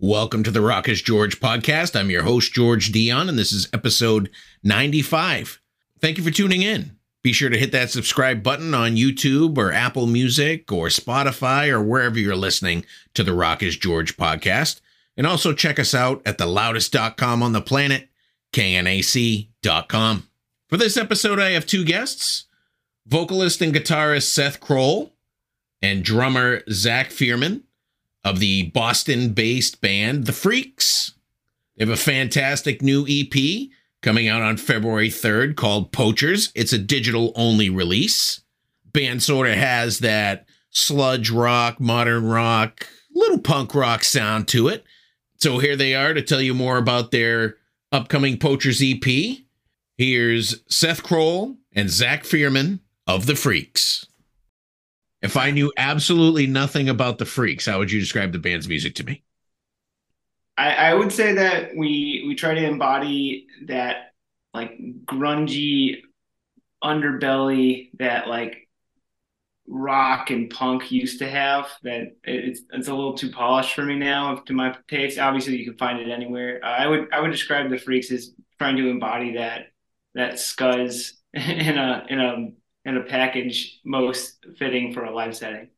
Welcome to the Rock is George podcast. I'm your host, George Dionne, and this is episode 95. Thank you for tuning in. Be sure to hit that subscribe button on YouTube or Apple Music or Spotify or wherever you're listening to the Rock is George podcast. And also check us out at the loudest.com on the planet, knac.com. For this episode, I have two guests vocalist and guitarist Seth Crowell and drummer Zack Fierman of the Boston based band The Freqs. They have a fantastic new EP coming out on February 3rd called Poachers. It's a digital only release. Band sort of has that sludge rock, modern rock, little punk rock sound to it. So here they are to tell you more about their upcoming Poachers EP. Here's Seth Crowell and Zack Fierman of The Freqs. If I knew absolutely nothing about the Freqs, how would you describe the band's music to me? I, I would say that we we try to embody that like grungy underbelly that like rock and punk used to have that it's it's a little too polished for me now to my taste obviously you can find it anywhere uh, i would i would describe the freqs as trying to embody that that scuzz in a in a in a package most fitting for a live setting.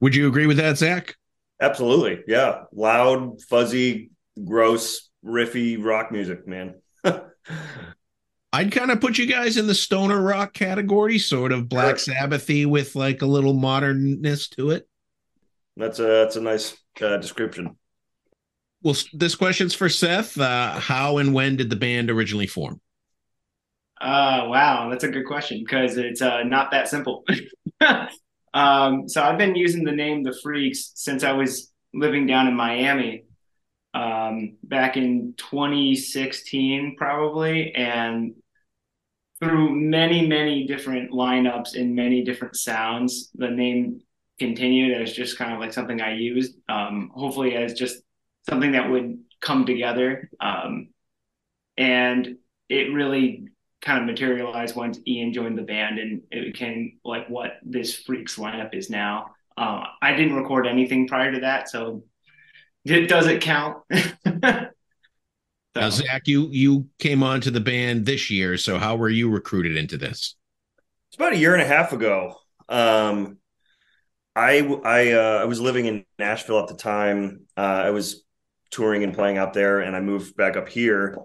Would you agree with that, Zack? Absolutely. Yeah. Loud, fuzzy, gross, riffy rock music, man. I'd kind of put you guys in the stoner rock category, sort of Black Sabbathy with like a little modernness to it. That's a that's a nice uh, description. Well, this question's for Seth. Uh, how and when did the band originally form? Uh, wow, that's a good question because it's uh, not that simple. um, so I've been using the name The Freqs since I was living down in Miami um, back in 2016, probably. And through many, many different lineups and many different sounds, the name continued as just kind of like something I used, um, hopefully as just something that would come together. Um, and it really kind of materialized once Ian joined the band and it became like what this Freqs lineup is now. Uh, I didn't record anything prior to that, so it doesn't count. so. Now, Zack, you you came on to the band this year, so how were you recruited into this? It's about a year and a half ago. Um, I I uh, I was living in Nashville at the time. Uh, I was touring and playing out there, and I moved back up here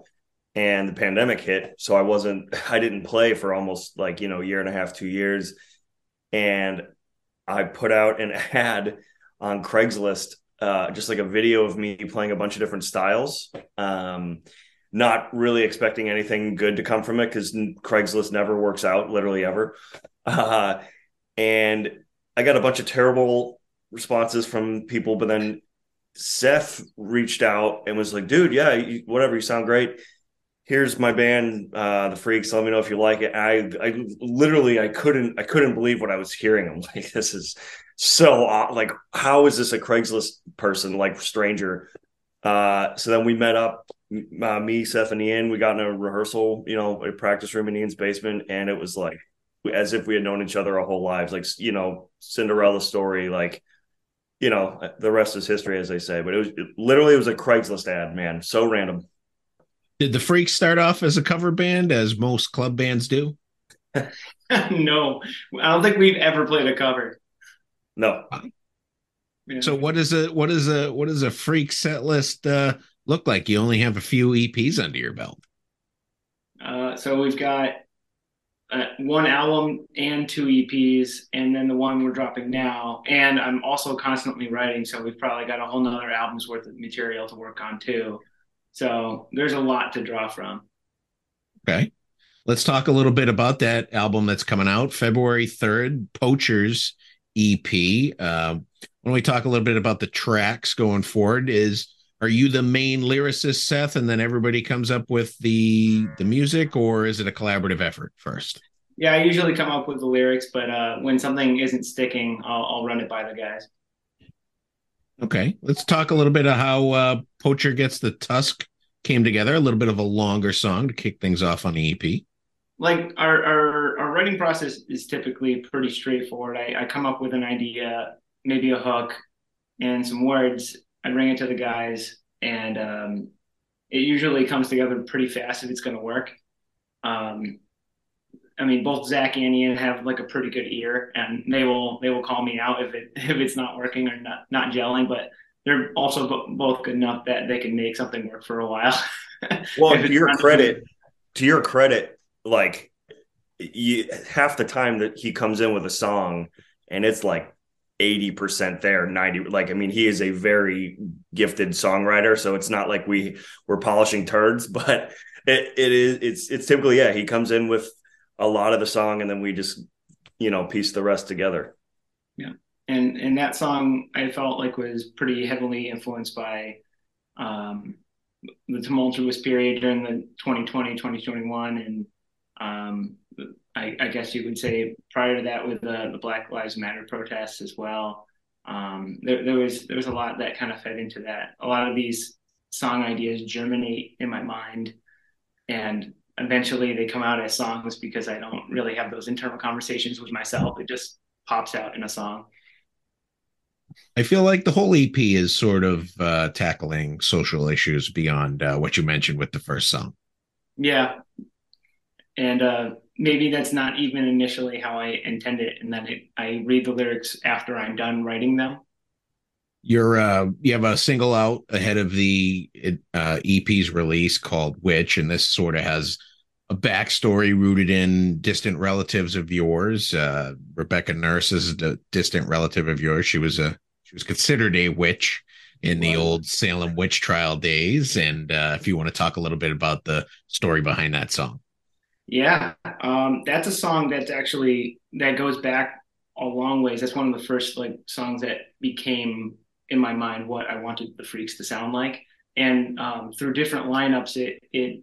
and the pandemic hit so i wasn't i didn't play for almost like you know a year and a half two years. And i put out an ad on craigslist uh, just like a video of me playing a bunch of different styles. Um, not really expecting anything good to come from it because craigslist never works out literally ever. Uh, and i got a bunch of terrible responses from people but then seth reached out and was like dude yeah you, whatever you sound great here's my band, uh, the Freqs. Let me know if you like it. I, I literally, I couldn't, I couldn't believe what I was hearing. I'm like, this is so odd. like, how is this a Craigslist person, like stranger? Uh, so then we met up, uh, me, Seth, and Ian. We got in a rehearsal, you know, a practice room in Ian's basement, and it was like as if we had known each other our whole lives, like you know, Cinderella story, like. You know, the rest is history, as they say. But it was it, literally it was a Craigslist ad, man. So random. Did the Freqs start off as a cover band, as most club bands do? no, I don't think we've ever played a cover. No. So what is a what is a what does a freak set list uh, look like? You only have a few EPs under your belt. Uh, so we've got uh, one album and two EPs, and then the one we're dropping now. And I'm also constantly writing, so we've probably got a whole nother album's worth of material to work on too. So there's a lot to draw from. Okay. Let's talk a little bit about that album that's coming out February 3rd, Poachers EP. Uh, when we talk a little bit about the tracks going forward, is are you the main lyricist, Seth, and then everybody comes up with the the music, or is it a collaborative effort first? Yeah, I usually come up with the lyrics, but uh, when something isn't sticking, I'll, I'll run it by the guys. Okay, let's talk a little bit of how uh, Poacher Gets the Tusk came together. A little bit of a longer song to kick things off on the EP. Like our our, our writing process is typically pretty straightforward. I, I come up with an idea, maybe a hook, and some words, I bring it to the guys, and um, it usually comes together pretty fast if it's going to work. Um, I mean, both Zack and Ian have like a pretty good ear, and they will they will call me out if it if it's not working or not not gelling. But they're also both good enough that they can make something work for a while. well, to your credit, to your credit, like you half the time that he comes in with a song, and it's like 80% there 90 like i mean he is a very gifted songwriter so it's not like we we're polishing turds but it, it is it's it's typically yeah he comes in with a lot of the song and then we just you know piece the rest together yeah and and that song i felt like was pretty heavily influenced by um the tumultuous period during the 2020 2021 and um I, I, guess you would say prior to that with the, the Black Lives Matter protests as well. Um, there, there, was there was a lot that kind of fed into that. A lot of these song ideas germinate in my mind, and eventually they come out as songs because I don't really have those internal conversations with myself. It just pops out in a song. I feel like the whole EP is sort of uh, tackling social issues beyond uh, what you mentioned with the first song. Yeah, and uh, maybe that's not even initially how I intend it, and then it, I read the lyrics after I'm done writing them. You're uh, you have a single out ahead of the uh, EP's release called "Witch," and this sort of has a backstory rooted in distant relatives of yours. Uh, Rebecca Nurse is a distant relative of yours. She was a she was considered a witch in the old Salem witch trial days. And uh, if you want to talk a little bit about the story behind that song. Yeah, um, that's a song that's actually that goes back a long ways. That's one of the first like songs that became in my mind what I wanted the Freqs to sound like, and um, through different lineups, it it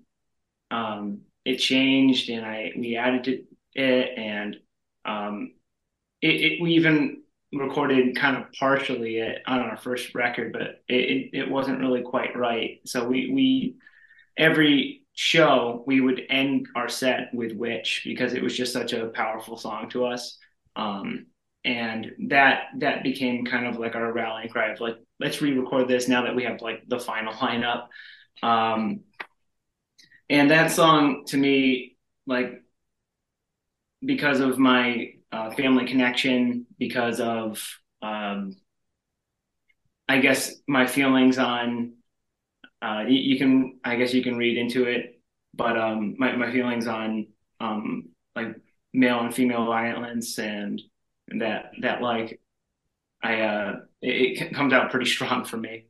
um, it changed, and I we added to it, and um, it, it, we even recorded kind of partially it on our first record, but it, it, it wasn't really quite right. So we we every show, we would end our set with Witch because it was just such a powerful song to us. Um, and that that became kind of like our rallying cry of like let's re-record this now that we have like the final lineup. Um, and that song to me like because of my uh, family connection because of um, i guess my feelings on uh, you, you, can I guess you can read into it, but um, my my feelings on um, like male and female violence and that that like I uh, it, it comes out pretty strong for me.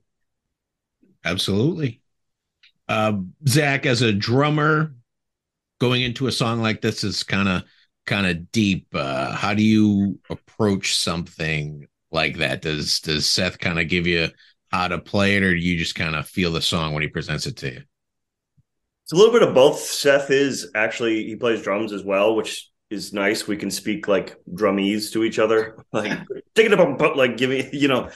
Absolutely. Uh, Zack, as a drummer, going into a song like this is kind of kind of deep. Uh, how do you approach something like that? Does does Seth kind of give you how to play it, or do you just kind of feel the song when he presents it to you? It's a little bit of both. Seth is actually he plays drums as well, which is nice. We can speak like drummies to each other, like take it up, but like give me, you know,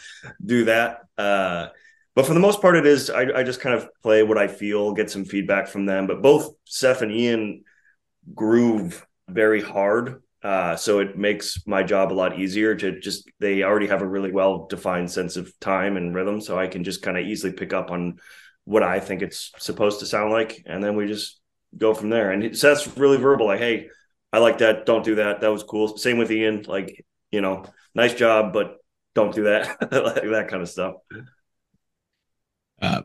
do that. Uh, but for the most part, it is I, I just kind of play what I feel, get some feedback from them. But both Seth and Ian groove very hard uh, so it makes my job a lot easier to just they already have a really well defined sense of time and rhythm so i can just kind of easily pick up on what i think it's supposed to sound like and then we just go from there and seth's really verbal like hey i like that don't do that that was cool same with ian like you know nice job but don't do that like that kind of stuff uh,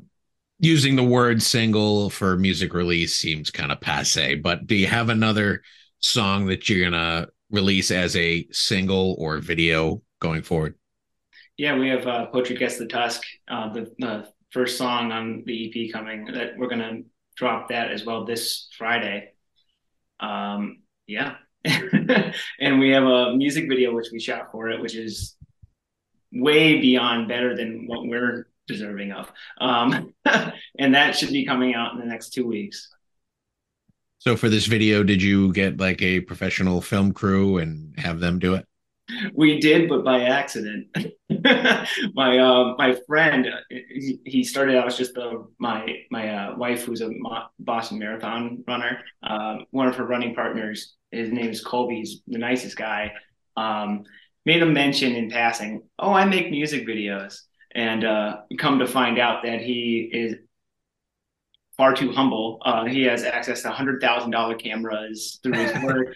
using the word single for music release seems kind of passe but do you have another song that you're gonna release as a single or video going forward? Yeah, we have uh, Poacher Gets the Tusk, uh, the, the first song on the EP coming. That we're gonna drop that as well this Friday. Um, yeah, and we have a music video which we shot for it, which is way beyond better than what we're deserving of. Um, and that should be coming out in the next two weeks. So for this video, did you get like a professional film crew and have them do it? We did, but by accident. my uh, my friend, he, he started out as just the, my my uh, wife, who's a Boston Marathon runner. Uh, one of her running partners, his name is Colby. He's the nicest guy. Um, made a mention in passing. Oh, I make music videos, and uh, come to find out that he is far too humble. Uh, he has access to hundred thousand dollar cameras through his work,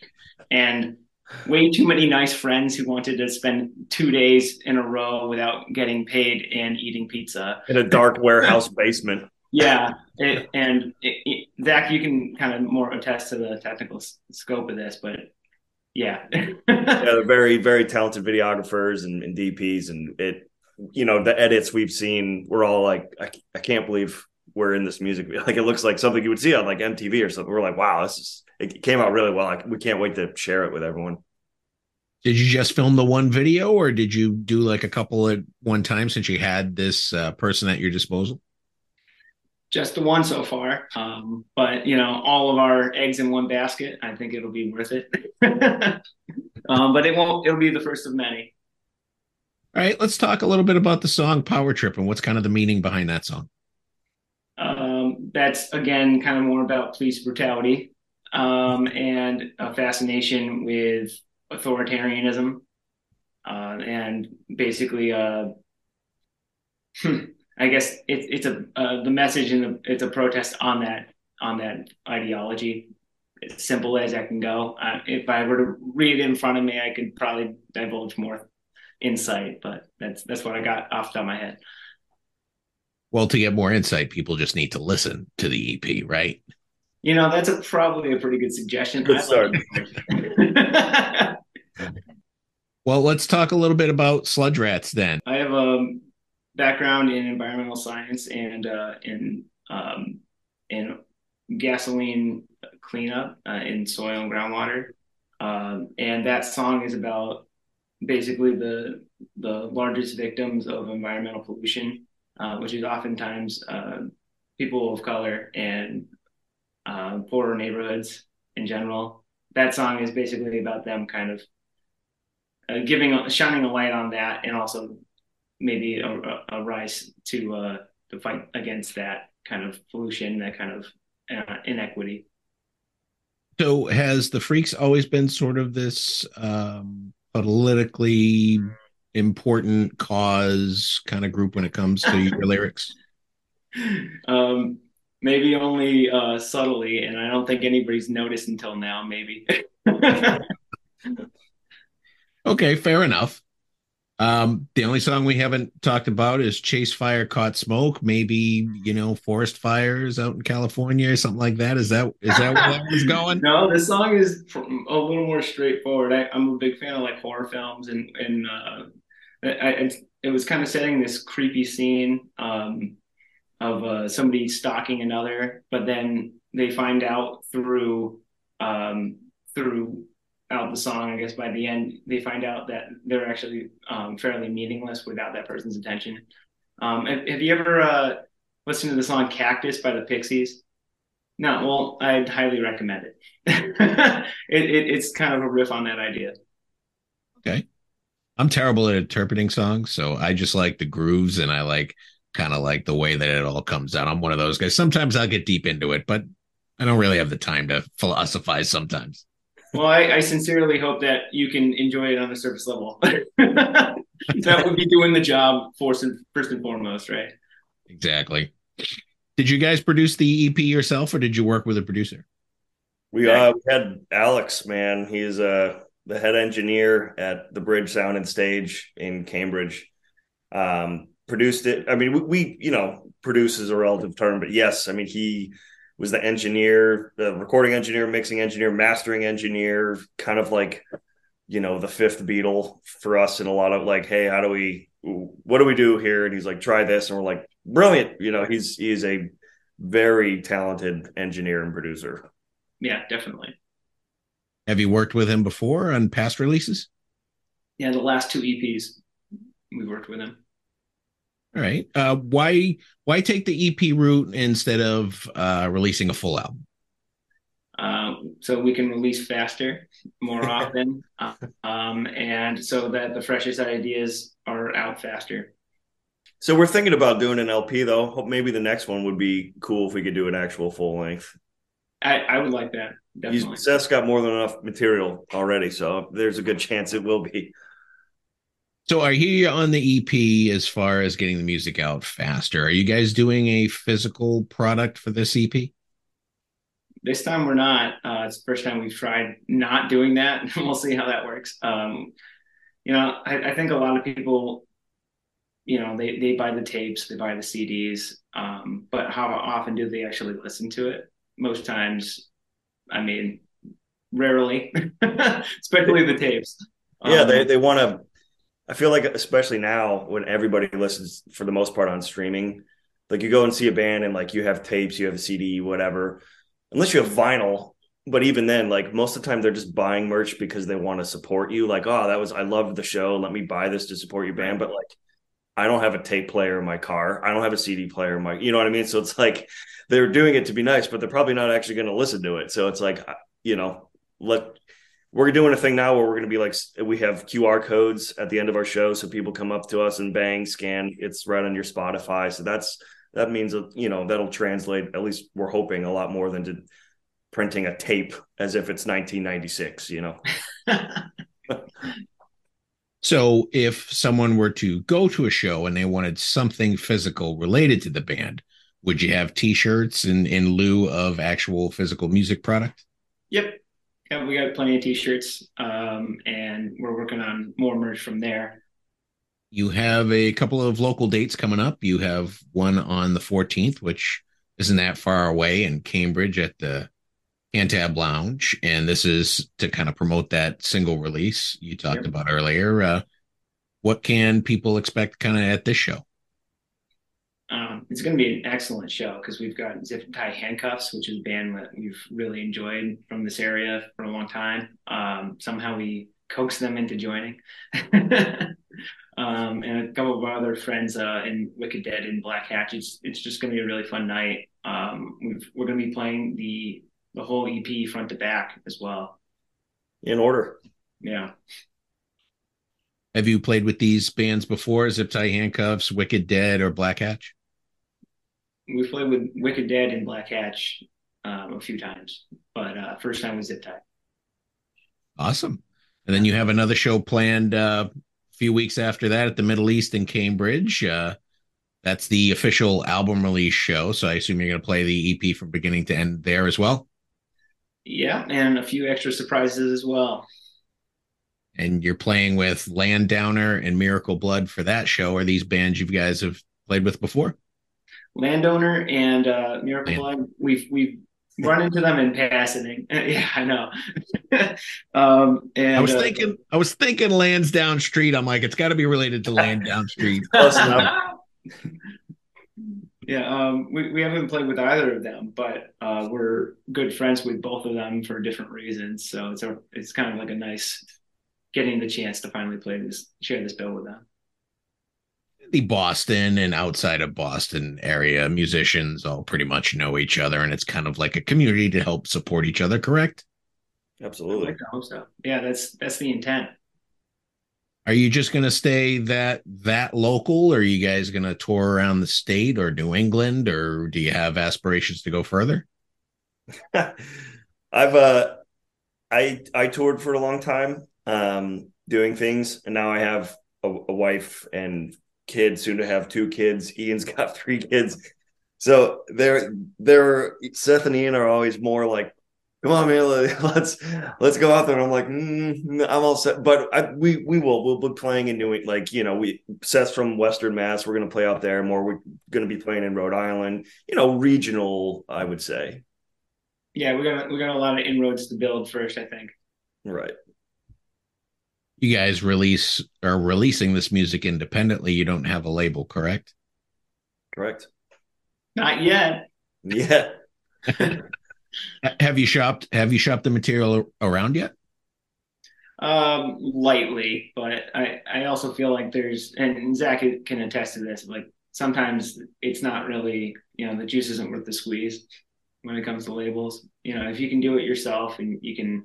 and way too many nice friends who wanted to spend two days in a row without getting paid and eating pizza in a dark warehouse basement. Yeah, it, and it, it, Zack, you can kind of more attest to the technical s- scope of this, but yeah, yeah, they're very very talented videographers and, and DPs, and it you know the edits we've seen, we're all like, I, I can't believe we're in this music. Like it looks like something you would see on like MTV or something. We're like, wow, this is it came out really well. Like we can't wait to share it with everyone. Did you just film the one video, or did you do like a couple at one time since you had this uh, person at your disposal? just the one so far. Um, but you know, all of our eggs in one basket. I think it'll be worth it. um, but it won't. It'll be the first of many. All right, let's talk a little bit about the song "Power Trip" and what's kind of the meaning behind that song. Um, that's again kind of more about police brutality um, and a fascination with authoritarianism uh, and basically uh, I guess it, it's a uh, the message and it's a protest on that on that ideology. As simple as I can go. If I were to read it in front of me, I could probably divulge more insight, but that's that's what I got off the top of my head. Well, to get more insight, people just need to listen to the EP, right? You know, that's a, probably a pretty good suggestion. Good start. well, let's talk a little bit about sludge rats then. I have a background in environmental science and uh, in um, in gasoline cleanup uh, in soil and groundwater, um, and that song is about basically the the largest victims of environmental pollution, uh, which is oftentimes uh, people of color and uh, poorer neighborhoods in general. That song is basically about them kind of uh, giving a shining a light on that and also maybe a, a rise to uh, to fight against that kind of pollution, that kind of uh, inequity. So, has the Freqs always been sort of this um, politically important cause kind of group when it comes to your lyrics? Um, maybe only uh, subtly, and I don't think anybody's noticed until now. Maybe. okay, fair enough. Um, the only song we haven't talked about is Chase Fire Caught Smoke. Maybe, you know, forest fires out in California or something like that. Is that is that where that was going? No, this song is a little more straightforward. I, am a big fan of like horror films and and uh, I, it was kind of setting this creepy scene um, of uh, somebody stalking another, but then they find out through um, through out the song, I guess by the end they find out that they're actually um, fairly meaningless without that person's attention. Um, have, have, you ever uh, listened to the song "Cactus" by the Pixies? No, well, I'd highly recommend it. it, it. It's kind of a riff on that idea. Okay, I'm terrible at interpreting songs, so I just like the grooves and I like kind of like the way that it all comes out. I'm one of those guys. Sometimes I'll get deep into it, but I don't really have the time to philosophize sometimes. Well, I, I, sincerely hope that you can enjoy it on a surface level. that would be doing the job first and, first and foremost, right? Exactly. Did you guys produce the EP yourself, or did you work with a producer? We uh, we had Alex, man. He's uh the head engineer at the Bridge Sound and Stage in Cambridge. Um, produced it. I mean, we, we you know produce is a relative term, but yes, I mean he was the engineer, the recording engineer, mixing engineer, mastering engineer, kind of like, you know, the fifth Beatle for us in a lot of like, hey, how do we, what do we do here? And he's like, try this. And we're like, brilliant. You know, he's, he's a very talented engineer and producer. Yeah, definitely. Have you worked with him before on past releases? Yeah, the last two EPs we worked with him. All right. Uh, why why take the EP route instead of uh, releasing a full album? Uh, so we can release faster, more often, um, and so that the freshest ideas are out faster. So we're thinking about doing an LP though. Hope maybe the next one would be cool if we could do an actual full length. I, I would like that. Definitely. Seth's got more than enough material already, so there's a good chance it will be. So I hear you on the EP as far as getting the music out faster. Are you guys doing a physical product for this EP? This time we're not. Uh, it's the first time we've tried not doing that. and we'll see how that works. Um, you know, I, I, think a lot of people, you know, they they buy the tapes, they buy the CDs, um, but how often do they actually listen to it? Most times, I mean, rarely, especially the tapes. Yeah, um, they they want to. I feel like especially now when everybody listens for the most part on streaming, like you go and see a band and like you have tapes, you have a CD, whatever. Unless you have vinyl, but even then, like most of the time, they're just buying merch because they want to support you. Like, oh, that was I loved the show. Let me buy this to support your band. But like, I don't have a tape player in my car. I don't have a CD player in my. You know what I mean? So it's like they're doing it to be nice, but they're probably not actually going to listen to it. So it's like, you know, let we're doing a thing now where we're going to be like we have QR codes at the end of our show, so people come up to us and bang, scan. It's right on your Spotify. So that's that means uh, you know that'll translate. At least we're hoping a lot more than to printing a tape as if it's 1996. You know. so if someone were to go to a show and they wanted something physical related to the band, would you have T-shirts in in lieu of actual physical music product? Yep yeah, we got plenty of t-shirts, um, and we're working on more merch from there. You have a couple of local dates coming up. You have one on the 14th, which isn't that far away in Cambridge at the Cantab Lounge, and this is to kind of promote that single release you talked yep. about earlier. Uh, what can people expect kind of at this show? It's going to be an excellent show because we've got Zip Tie Handcuffs, which is a band that we've really enjoyed from this area for a long time. Um, somehow we coaxed them into joining. um, and a couple of our other friends uh, in Wicked Dead and Black Hatch. It's, it's just going to be a really fun night. Um, we are going to be playing the the whole EP front to back as well. In order. Yeah. Have you played with these bands before? Zip Tie Handcuffs, Wicked Dead, or Black Hatch? We played with Wicked Dead and Black Hatch um, a few times, but uh, first time was Zip Tie. Awesome. And then you have another show planned uh, a few weeks after that at the Middle East in Cambridge. Uh, that's the official album release show. So I assume you're going to play the EP from beginning to end there as well. Yeah, and a few extra surprises as well. And you're playing with Land Downer and Miracle Blood for that show. Are these bands you guys have played with before? Landowner and uh, Miracle Blood. We've we've run into them in passing. yeah, I know. um, and I was uh, thinking, I was thinking Lansdowne Street. I'm like, it's got to be related to Lansdowne Street. yeah, um, we, we haven't played with either of them, but uh, we're good friends with both of them for different reasons. So it's a, it's kind of like a nice getting the chance to finally play this, share this bill with them the Boston and outside of Boston area musicians all pretty much know each other, and it's kind of like a community to help support each other. Correct? Absolutely. I hope so. Yeah, that's that's the intent. Are you just going to stay that that local, or are you guys going to tour around the state or New England, or do you have aspirations to go further? I've uh, I I toured for a long time, um, doing things, and now I have a, a wife and kids, soon to have two kids. Ian's got three kids. So they're they're Seth and Ian are always more like, come on, man, let's let's go out there. And I'm like, mm, I'm all set, but I, we we will we'll be playing in New like you know we Seth's from Western Mass. We're gonna play out there more. We're gonna be playing in Rhode Island. You know, regional, I would say. Yeah, we got we got a lot of inroads to build first. I think. Right you guys release are releasing this music independently. You don't have a label, correct? Correct. Not yet. Yeah. have you shopped have you shopped the material around yet? Um, lightly, but I, I also feel like there's and Zack can attest to this, like sometimes it's not really, you know, the juice isn't worth the squeeze when it comes to labels. You know, if you can do it yourself and you can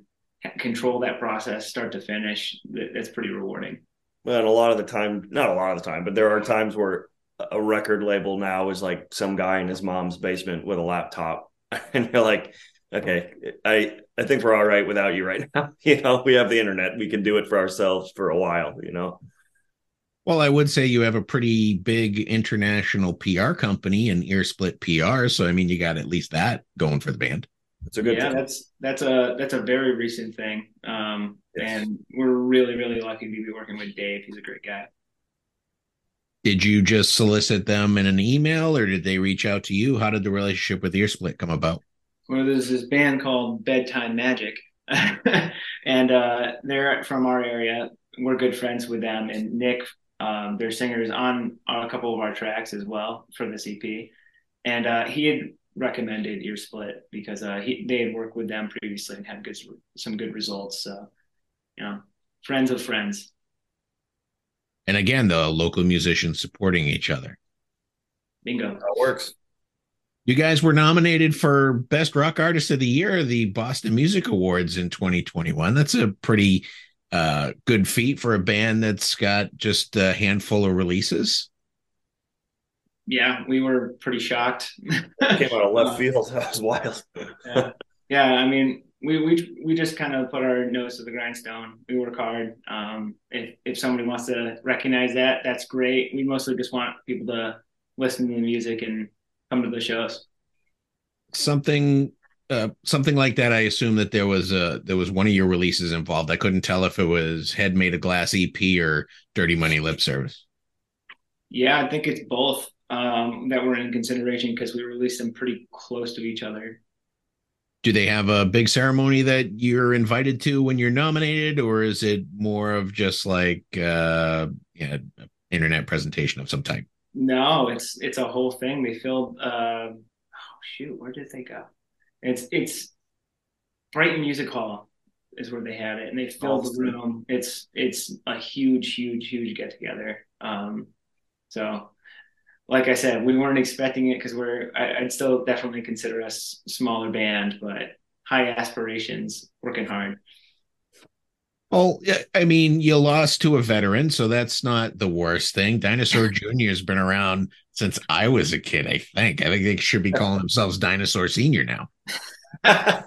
control that process start to finish that's pretty rewarding well and a lot of the time not a lot of the time but there are times where a record label now is like some guy in his mom's basement with a laptop and you're like okay i i think we're all right without you right now you know we have the internet we can do it for ourselves for a while you know Well, I would say you have a pretty big international PR company and Earsplit PR. So I mean, you got at least that going for the band. It's a good yeah, thing. that's that's a that's a very recent thing. Um, Yes. and we're really really lucky to be working with Dave. He's a great guy. Did you just solicit them in an email or did they reach out to you? How did the relationship with Earsplit come about? Well, there's this band called Bedtime Magic, and uh, they're from our area. We're good friends with them, and Nick, um, their singer, is on, on a couple of our tracks as well for this EP. And uh, he had recommended Earsplit because uh, he they had worked with them previously and had good some good results. So, you know, friends of friends. And again, the local musicians supporting each other. Bingo. How it works. You guys were nominated for Best Rock Artist of the Year, the Boston Music Awards in 2021. That's a pretty uh, good feat for a band that's got just a handful of releases. Yeah, we were pretty shocked. Came out of left Uh, field. That was wild. yeah. yeah, I mean, we we we just kind of put our nose to the grindstone. We work hard. Um, if if somebody wants to recognize that, that's great. We mostly just want people to listen to the music and come to the shows. Something uh, something like that. I assume that there was a there was one of your releases involved. I couldn't tell if it was Head Made of Glass EP or Dirty Money Lip Service. Yeah, I think it's both um, that were in consideration because we released them pretty close to each other. Do they have a big ceremony that you're invited to when you're nominated, or is it more of just like uh, yeah, internet presentation of some type? No, it's it's a whole thing. They filled. Uh, oh shoot, where did they go? It's it's Brighton Music Hall is where they had it, and they filled the room. It's it's a huge, huge, huge get together. Um, so, like I said, we weren't expecting it because we're. I, I'd still definitely consider us smaller band, but high aspirations, working hard. Well, I mean, you lost to a veteran, so that's not the worst thing. Dinosaur Jr. has been around since I was a kid, I think. I think they should be calling themselves Dinosaur Senior now.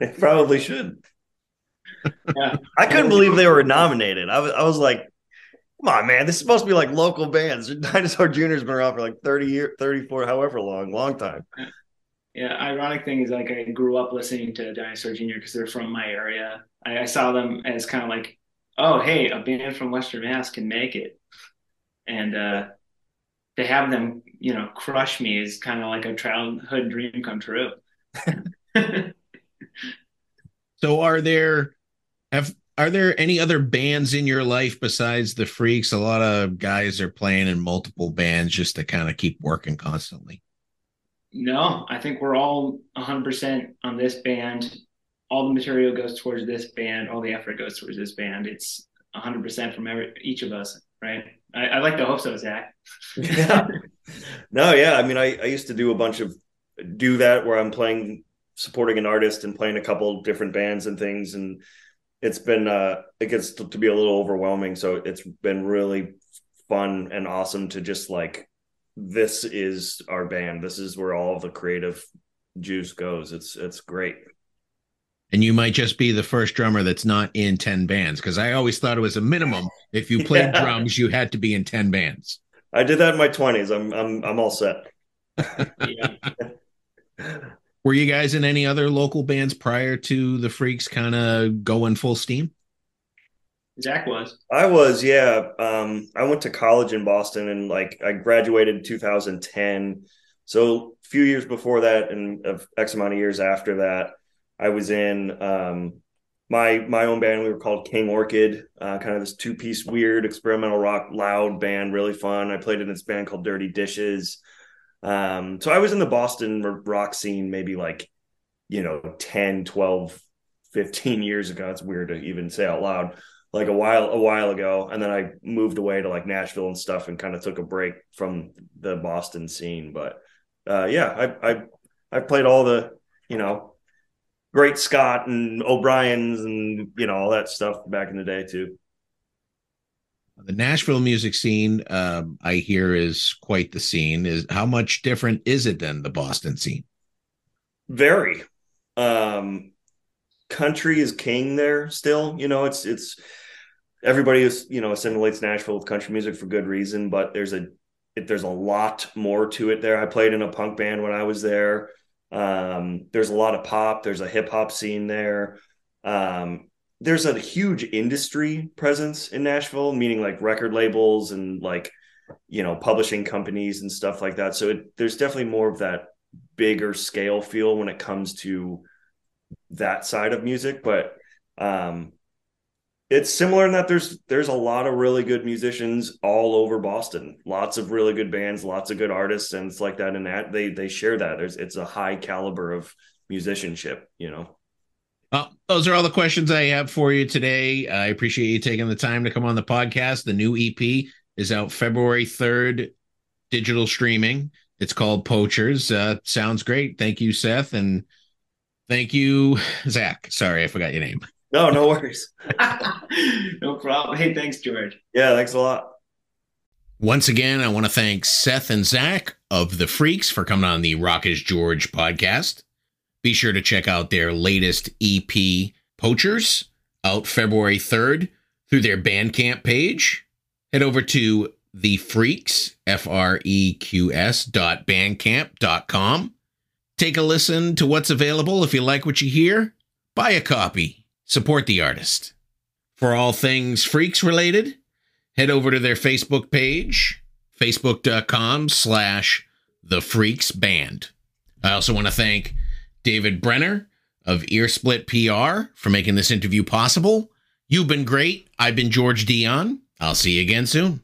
they probably should. Yeah. I couldn't believe they were nominated. I was, I was like, come on, man. This is supposed to be like local bands. Dinosaur Jr.'s been around for like 30 years, 34, however long, long time. Yeah, ironic thing is like I grew up listening to Dinosaur Jr. because they're from my area. I, I saw them as kind of like, oh, hey, a band from Western Mass can make it, and uh, to have them, you know, crush me is kind of like a childhood dream come true. So, are there have are there any other bands in your life besides the Freqs? A lot of guys are playing in multiple bands just to kind of keep working constantly. no, I think we're all 100% on this band. All the material goes towards this band. All the effort goes towards this band. It's 100% from every, each of us, right? I, I like to hope so, Zack. yeah. No, yeah. I mean, I, I used to do a bunch of do that where I'm playing supporting an artist and playing a couple different bands and things and it's been uh it gets to be a little overwhelming so it's been really fun and awesome to just like this is our band this is where all of the creative juice goes it's it's great And you might just be the first drummer that's not in 10 bands because I always thought it was a minimum. If you played Yeah. drums, you had to be in 10 bands. i did that in my 20s i'm i'm i'm all set Yeah. Were you guys in any other local bands prior to the Freqs kind of going full steam? Zack was. I was, yeah. Um, I went to college in Boston and like I graduated in 2010. So a few years before that and of X amount of years after that, I was in um my my own band. We were called King Orchid, uh, kind of this two piece weird experimental rock loud band, really fun. I played in this band called Dirty Dishes. Um, so I was in the Boston rock scene maybe like, you know, 10, 12, 15 years ago. It's weird to even say out loud. Like a while a while ago. And then i moved away to like nashville and stuff and kind of took a break from the boston scene. But uh yeah i i i played all the you know great scott and o'brien's and you know all that stuff back in the day too The Nashville music scene, um, I hear, is quite the scene. Is how much different is it than the Boston scene? very um country is king there still you know it's it's everybody is you know assimilates Nashville with country music for good reason, but there's a it, there's a lot more to it there. I played in a punk band when I was there. Um, there's a lot of pop. There's a hip hop scene there. Um, there's a huge industry presence in Nashville, meaning like record labels and like you know publishing companies and stuff like that. So it, there's definitely more of that bigger scale feel when it comes to that side of music. But um, it's similar in that there's there's a lot of really good musicians all over Boston. Lots of really good bands, lots of good artists, and it's like that. And that they they share that. There's it's a high caliber of musicianship. You know. Well, those are all the questions I have for you today. I appreciate you taking the time to come on the podcast. The new EP is out February 3rd, digital streaming. It's called Poachers. Uh, sounds great. Thank you, Seth. And thank you, Zack. Sorry, I forgot your name. No, no worries. no problem. Hey, thanks, George. Yeah, thanks a lot. Once again, I want to thank Seth and Zack of The Freqs for coming on the Rock is George podcast. Be sure to check out their latest EP, Poachers, out February 3rd through their Bandcamp page. Head over to The Freqs, F R E Q S dot. Take a listen to what's available. If you like what you hear, buy a copy support the artist. For all things freqs related, head over to their Facebook page, facebook.com slash the freqs band. I also want to thank David Brenner of Earsplit PR for making this interview possible. You've been great. I've been George Dionne. I'll see you again soon.